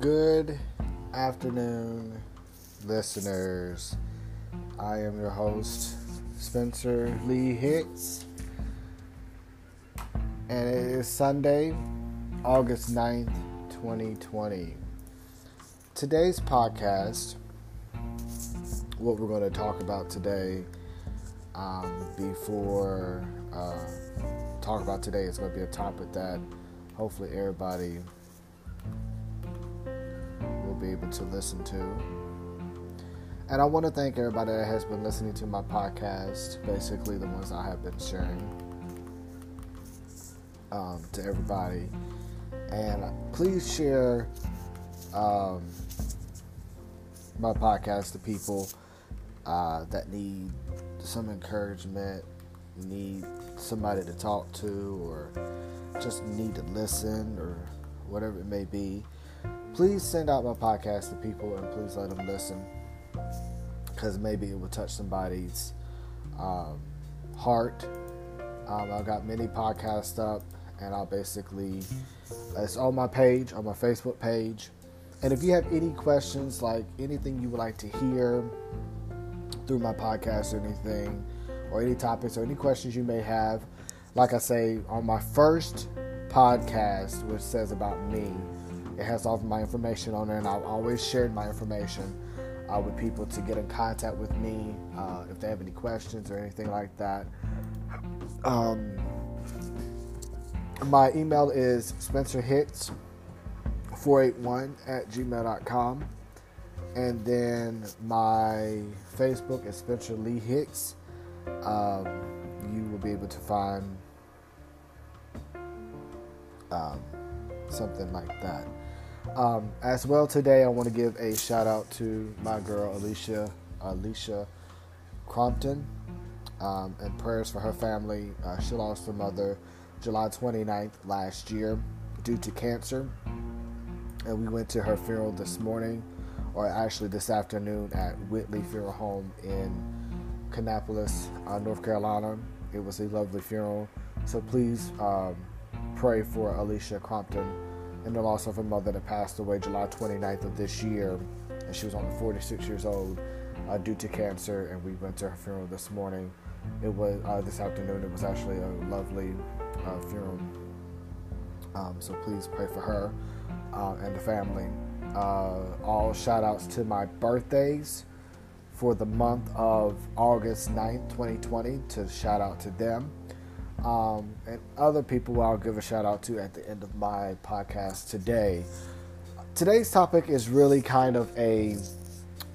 Good afternoon, listeners. I am your host, Spencer Lee Hicks, and it is Sunday, August 9th, 2020. Today's podcast, what we're going to talk about today, um, before uh, talk about today, is going to be a topic that hopefully everybody be able to listen to. And I want to thank everybody that has been listening to my podcast, basically the ones I have been sharing um, to everybody. And please share um, my podcast to people uh, that need some encouragement, need somebody to talk to, or just need to listen or whatever it may be, please send out my podcast to people and please let them listen because maybe it will touch somebody's um, heart. Um, I've got many podcasts up and I'll basically, it's on my page, on my Facebook page. And if you have any questions, like anything you would like to hear through my podcast or anything, or any topics or any questions you may have, like I say, on my first podcast, which says about me, it has all of my information on there, and I've always shared my information uh, with people to get in contact with me uh, if they have any questions or anything like that. Um, my email is spencerhicks481 at gmail.com. And then my Facebook is Spencer Lee Hicks. Um, you will be able to find um, something like that. Um, as well, today I want to give a shout out to my girl Alicia Alicia Crompton um, and prayers for her family. Uh, she lost her mother July 29th last year due to cancer, and we went to her funeral this morning, or actually this afternoon at Whitley Funeral Home in Kannapolis, uh, North Carolina. It was a lovely funeral, so please um, pray for Alicia Crompton and the loss of her mother that passed away July 29th of this year. And she was only 46 years old uh, due to cancer. And we went to her funeral this morning. It was uh, this afternoon. It was actually a lovely uh, funeral. Um, so please pray for her uh, and the family. Uh, all shout outs to my birthdays for the month of August 9th, 2020, to shout out to them um, and other people I'll give a shout out to at the end of my podcast today. Today's topic is really kind of a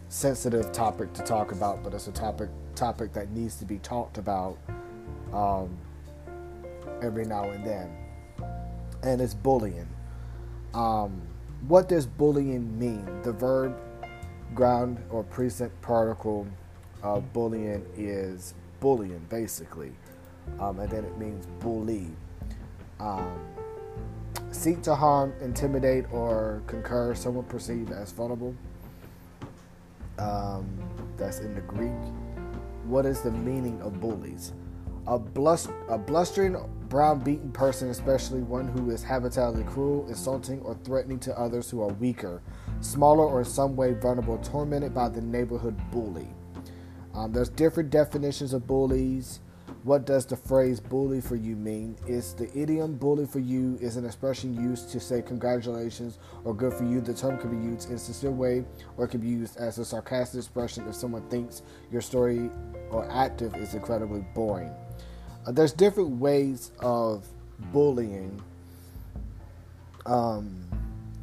sensitive topic to talk about, but it's a topic topic that needs to be talked about um, every now and then, and it's bullying. Um, what does bullying mean? The verb, ground, or present particle of bullying is bullying, basically um, and then it means bully. Um, seek to harm, intimidate, or concur someone perceived as vulnerable. Um, that's in the Greek. What is the meaning of bullies? A, blust- a blustering, brown-beaten person, especially one who is habitually cruel, insulting, or threatening to others who are weaker, smaller, or in some way vulnerable, tormented by the neighborhood bully. Um, there's different definitions of bullies. What does the phrase bully for you mean? Is the idiom bully for you is an expression used to say congratulations or good for you. The term can be used in a sincere way or it can be used as a sarcastic expression if someone thinks your story or active is incredibly boring. Uh, there's different ways of bullying. Um,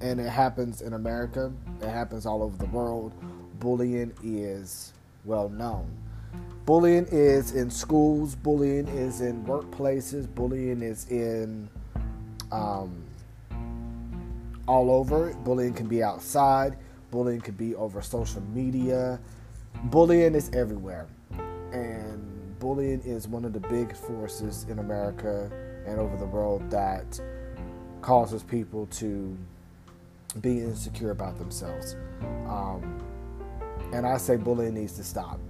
and it happens in America. It happens all over the world. Bullying is well known. Bullying is in schools, bullying is in workplaces, bullying is in um, all over. Bullying can be outside, bullying can be over social media. Bullying is everywhere. And bullying is one of the big forces in America and over the world that causes people to be insecure about themselves. Um, and I say bullying needs to stop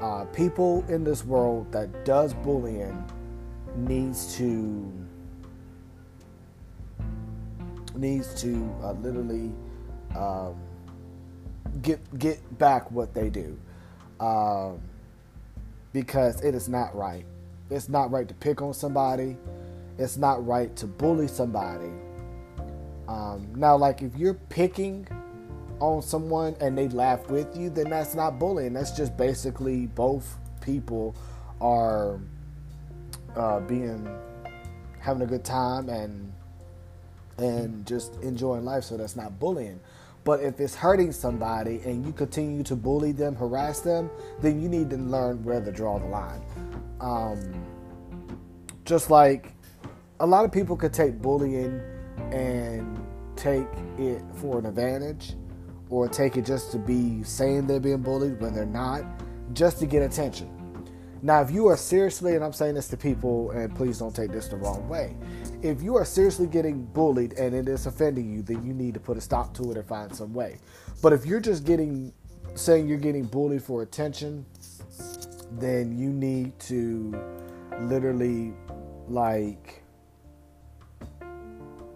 uh, people in this world that does bullying needs to needs to uh, literally um, get get back what they do, um, because it is not right. It's not right to pick on somebody. It's not right to bully somebody. Um, now, like if you're picking on someone and they laugh with you, then that's not bullying. That's just basically both people are uh, being having a good time and and just enjoying life. So that's not bullying. But if it's hurting somebody and you continue to bully them, harass them, then you need to learn where to draw the line. Um, just like a lot of people could take bullying and take it for an advantage or take it just to be saying they're being bullied when they're not, just to get attention. Now, if you are seriously, and I'm saying this to people, and please don't take this the wrong way, if you are seriously getting bullied and it is offending you, then you need to put a stop to it or find some way. But if you're just getting, saying you're getting bullied for attention, then you need to literally, like,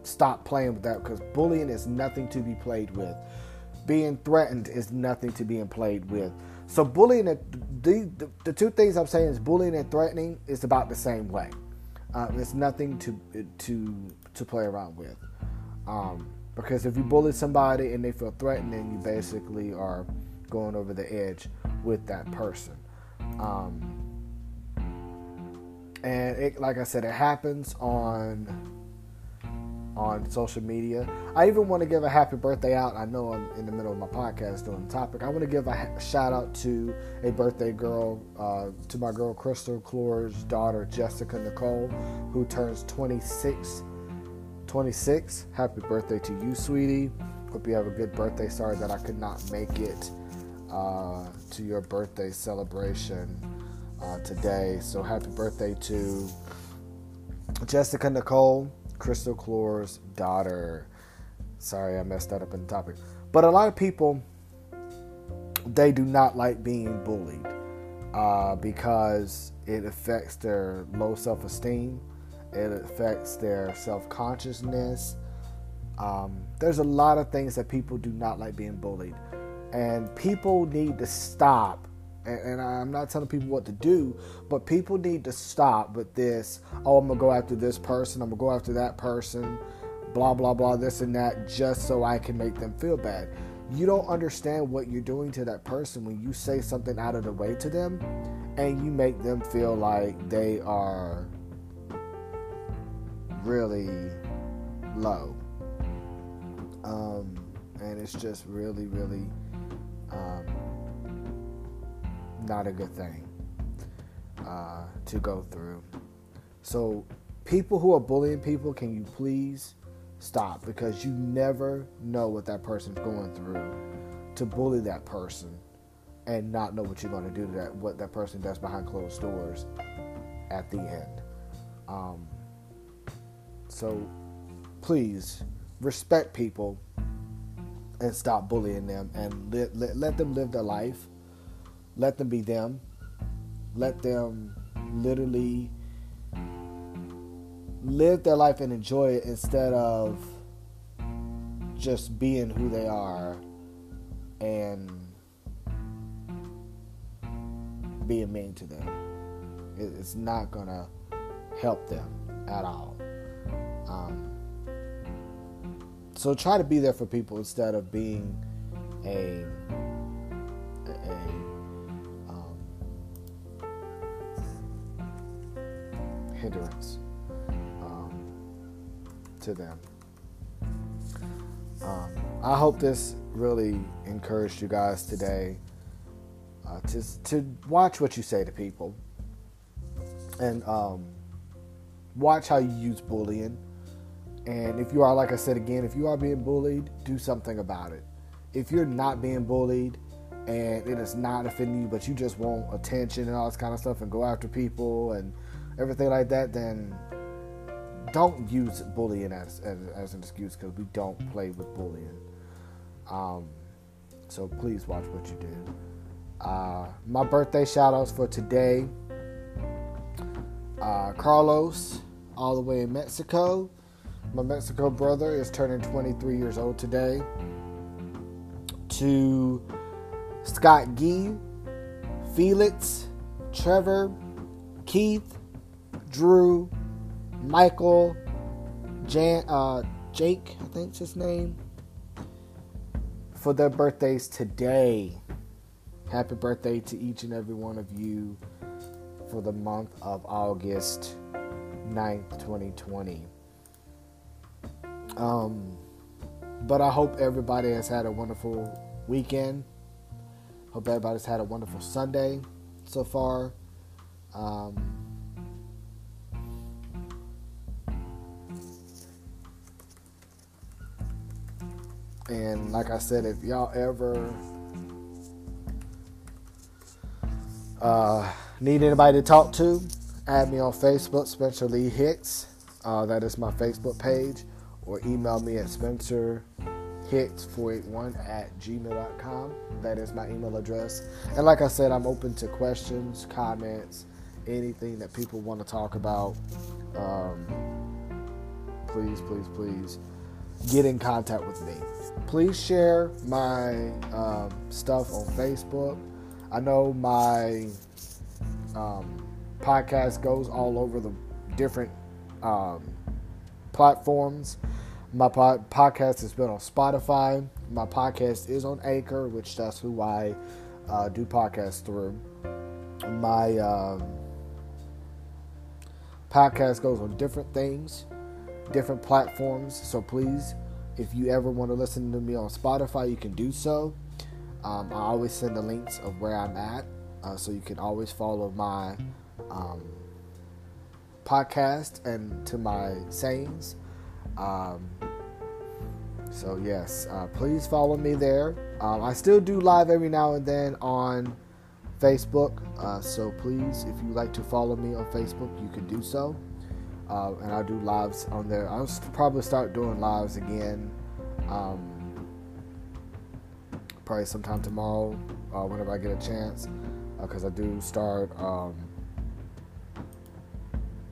stop playing with that because bullying is nothing to be played with. Being threatened is nothing to being played with. So bullying, the, the, the two things I'm saying is bullying and threatening is about the same way. Uh, it's nothing to to to play around with. Um, because if you bully somebody and they feel threatened, then you basically are going over the edge with that person. Um, and it, like I said, it happens on on social media. I even want to give a happy birthday out. I know I'm in the middle of my podcast doing the topic. I want to give a shout out to a birthday girl, uh, to my girl Crystal Clore's daughter Jessica Nicole, who turns 26. 26. Happy birthday to you, sweetie. Hope you have a good birthday. Sorry that I could not make it uh, to your birthday celebration uh, today. So happy birthday to Jessica Nicole. Crystal Clore's daughter. Sorry, I messed that up in the topic. But a lot of people, they do not like being bullied uh, because it affects their low self esteem, it affects their self consciousness. Um, there's a lot of things that people do not like being bullied. And people need to stop and, I'm not telling people what to do, but people need to stop with this. Oh, I'm gonna go after this person. I'm gonna go after that person. Blah blah blah. This and that, just so I can make them feel bad. You don't understand what you're doing to that person when you say something out of the way to them, and you make them feel like they are really low. Um, and it's just really, really. Um, not a good thing uh, to go through. So, people who are bullying people, can you please stop? Because you never know what that person's going through to bully that person and not know what you're going to do to that, what that person does behind closed doors at the end. Um, so, please respect people and stop bullying them and let, let, let them live their life let them be them. Let them literally live their life and enjoy it instead of just being who they are and being mean to them. It's not to help them at all. Um, so try to be there for people instead of being a hindrance um, to them. Um, I hope this really encouraged you guys today uh, to to watch what you say to people and um, watch how you use bullying. And if you are, like I said again, if you are being bullied, do something about it. If you're not being bullied and it is not offending you, but you just want attention and all this kind of stuff and go after people and everything like that, then don't use bullying as, as, as an excuse because we don't play with bullying. Um, so please watch what you do. Uh, my birthday shout outs for today uh, Carlos, all the way in Mexico. My Mexico brother is turning 23 years old today. to Scott Gee, Felix, Trevor, Keith, Drew, Michael, Jan, uh, Jake, I think's his name, for their birthdays today. Happy birthday to each and every one of you for the month of August 9th, 2020. Um, but I hope everybody has had a wonderful weekend. Hope everybody's had a wonderful Sunday so far. Um, and like I said, if y'all ever Uh, need anybody to talk to? Add me on Facebook, Spencer Lee Hicks. Uh, that is my Facebook page. Or email me at Spencer Hicks481 at gmail.com. That is my email address. And like I said, I'm open to questions, comments, anything that people want to talk about. Um, please, please, please get in contact with me. Please share my um, stuff on Facebook. I know my um, podcast goes all over the different um, platforms. My pod- podcast has been on Spotify. My podcast is on Anchor, which that's who I uh, do podcasts through. My um, podcast goes on different things, different platforms. So please, if you ever want to listen to me on Spotify, you can do so. Um, I always send the links of where I'm at, uh, so you can always follow my um, podcast and to my sayings. Um, so yes, uh, please follow me there. Um, I still do live every now and then on Facebook, uh, so please, if you like to follow me on Facebook, you can do so. Uh, and I do lives on there. I'll probably start doing lives again. Um, probably sometime tomorrow, uh, whenever I get a chance, because uh, I do start. Um,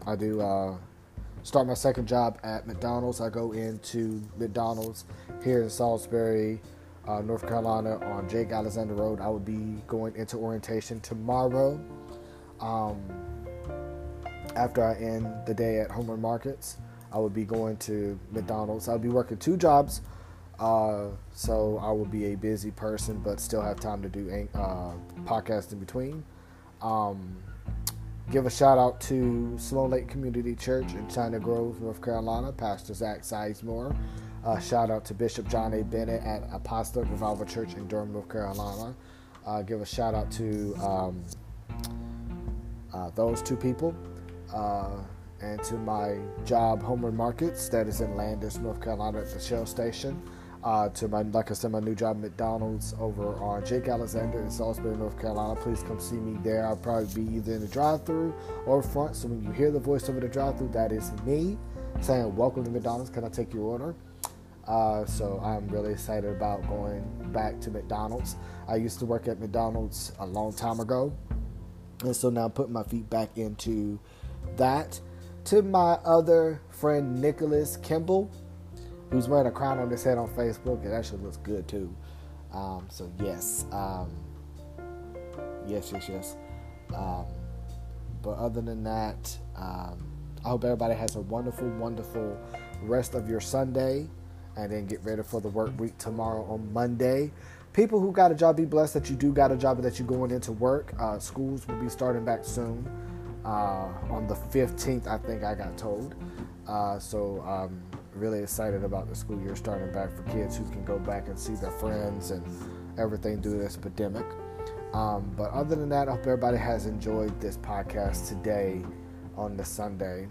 I do uh, start my second job at McDonald's. I go into McDonald's here in Salisbury, uh, North Carolina, on Jake Alexander Road. I will be going into orientation tomorrow. Um, after I end the day at Homeland Markets, I would be going to McDonald's. I would be working two jobs uh, so I would be a busy person, but still have time to do uh, podcasts in between. Um, give a shout out to Sloan Lake Community Church in China Grove, North Carolina, Pastor Zach Sizemore. Uh, shout out to Bishop John A. Bennett at Apostolic Revival Church in Durham, North Carolina. Uh, give a shout out to um, uh, those two people uh, and to my job, Homeward Markets, that is in Landis, North Carolina, at the Shell Station uh, to my, like I said, my new job, McDonald's, over on Jake Alexander in Salisbury, North Carolina. Please come see me there. I'll probably be either in the drive-through or front. So when you hear the voice over the drive-through, that is me saying, "Welcome to McDonald's. Can I take your order?" Uh, so I'm really excited about going back to McDonald's. I used to work at McDonald's a long time ago, and so now I'm putting my feet back into that. To my other friend Nicholas Kimball who's wearing a crown on his head on Facebook, that shit looks good too. Um, so yes, um, yes, yes, yes. Um, but other than that, um, I hope everybody has a wonderful, wonderful rest of your Sunday, and then get ready for the work week tomorrow on Monday. People who got a job, be blessed that you do got a job that you're going into work. Uh, schools will be starting back soon. Uh, on the 15th, I think I got told. Uh, so um, really excited about the school year starting back for kids who can go back and see their friends and everything through this pandemic. Um, but other than that, I hope everybody has enjoyed this podcast today on the Sunday.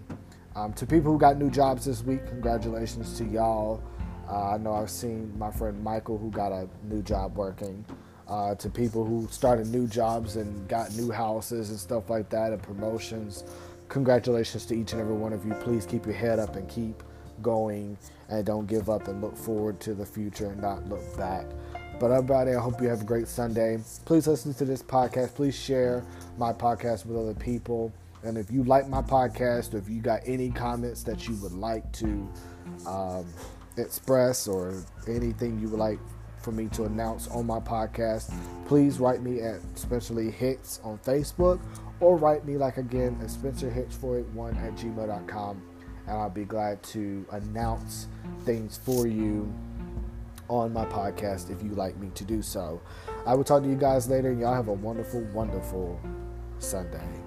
Um, to people who got new jobs this week, congratulations to y'all. Uh, I know I've seen my friend Michael who got a new job working. Uh, to people who started new jobs and got new houses and stuff like that and promotions, congratulations to each and every one of you. Please keep your head up and keep going and don't give up and look forward to the future and not look back. But everybody, I hope you have a great Sunday. Please listen to this podcast. Please share my podcast with other people. And if you like my podcast, or if you got any comments that you would like to um, express, or anything you would like for me to announce on my podcast, please write me at Spencer Lee Hicks on Facebook or write me like again at SpencerHicks481 at gmail.com and I'll be glad to announce things for you on my podcast if you like me to do so. I will talk to you guys later and y'all have a wonderful, wonderful Sunday.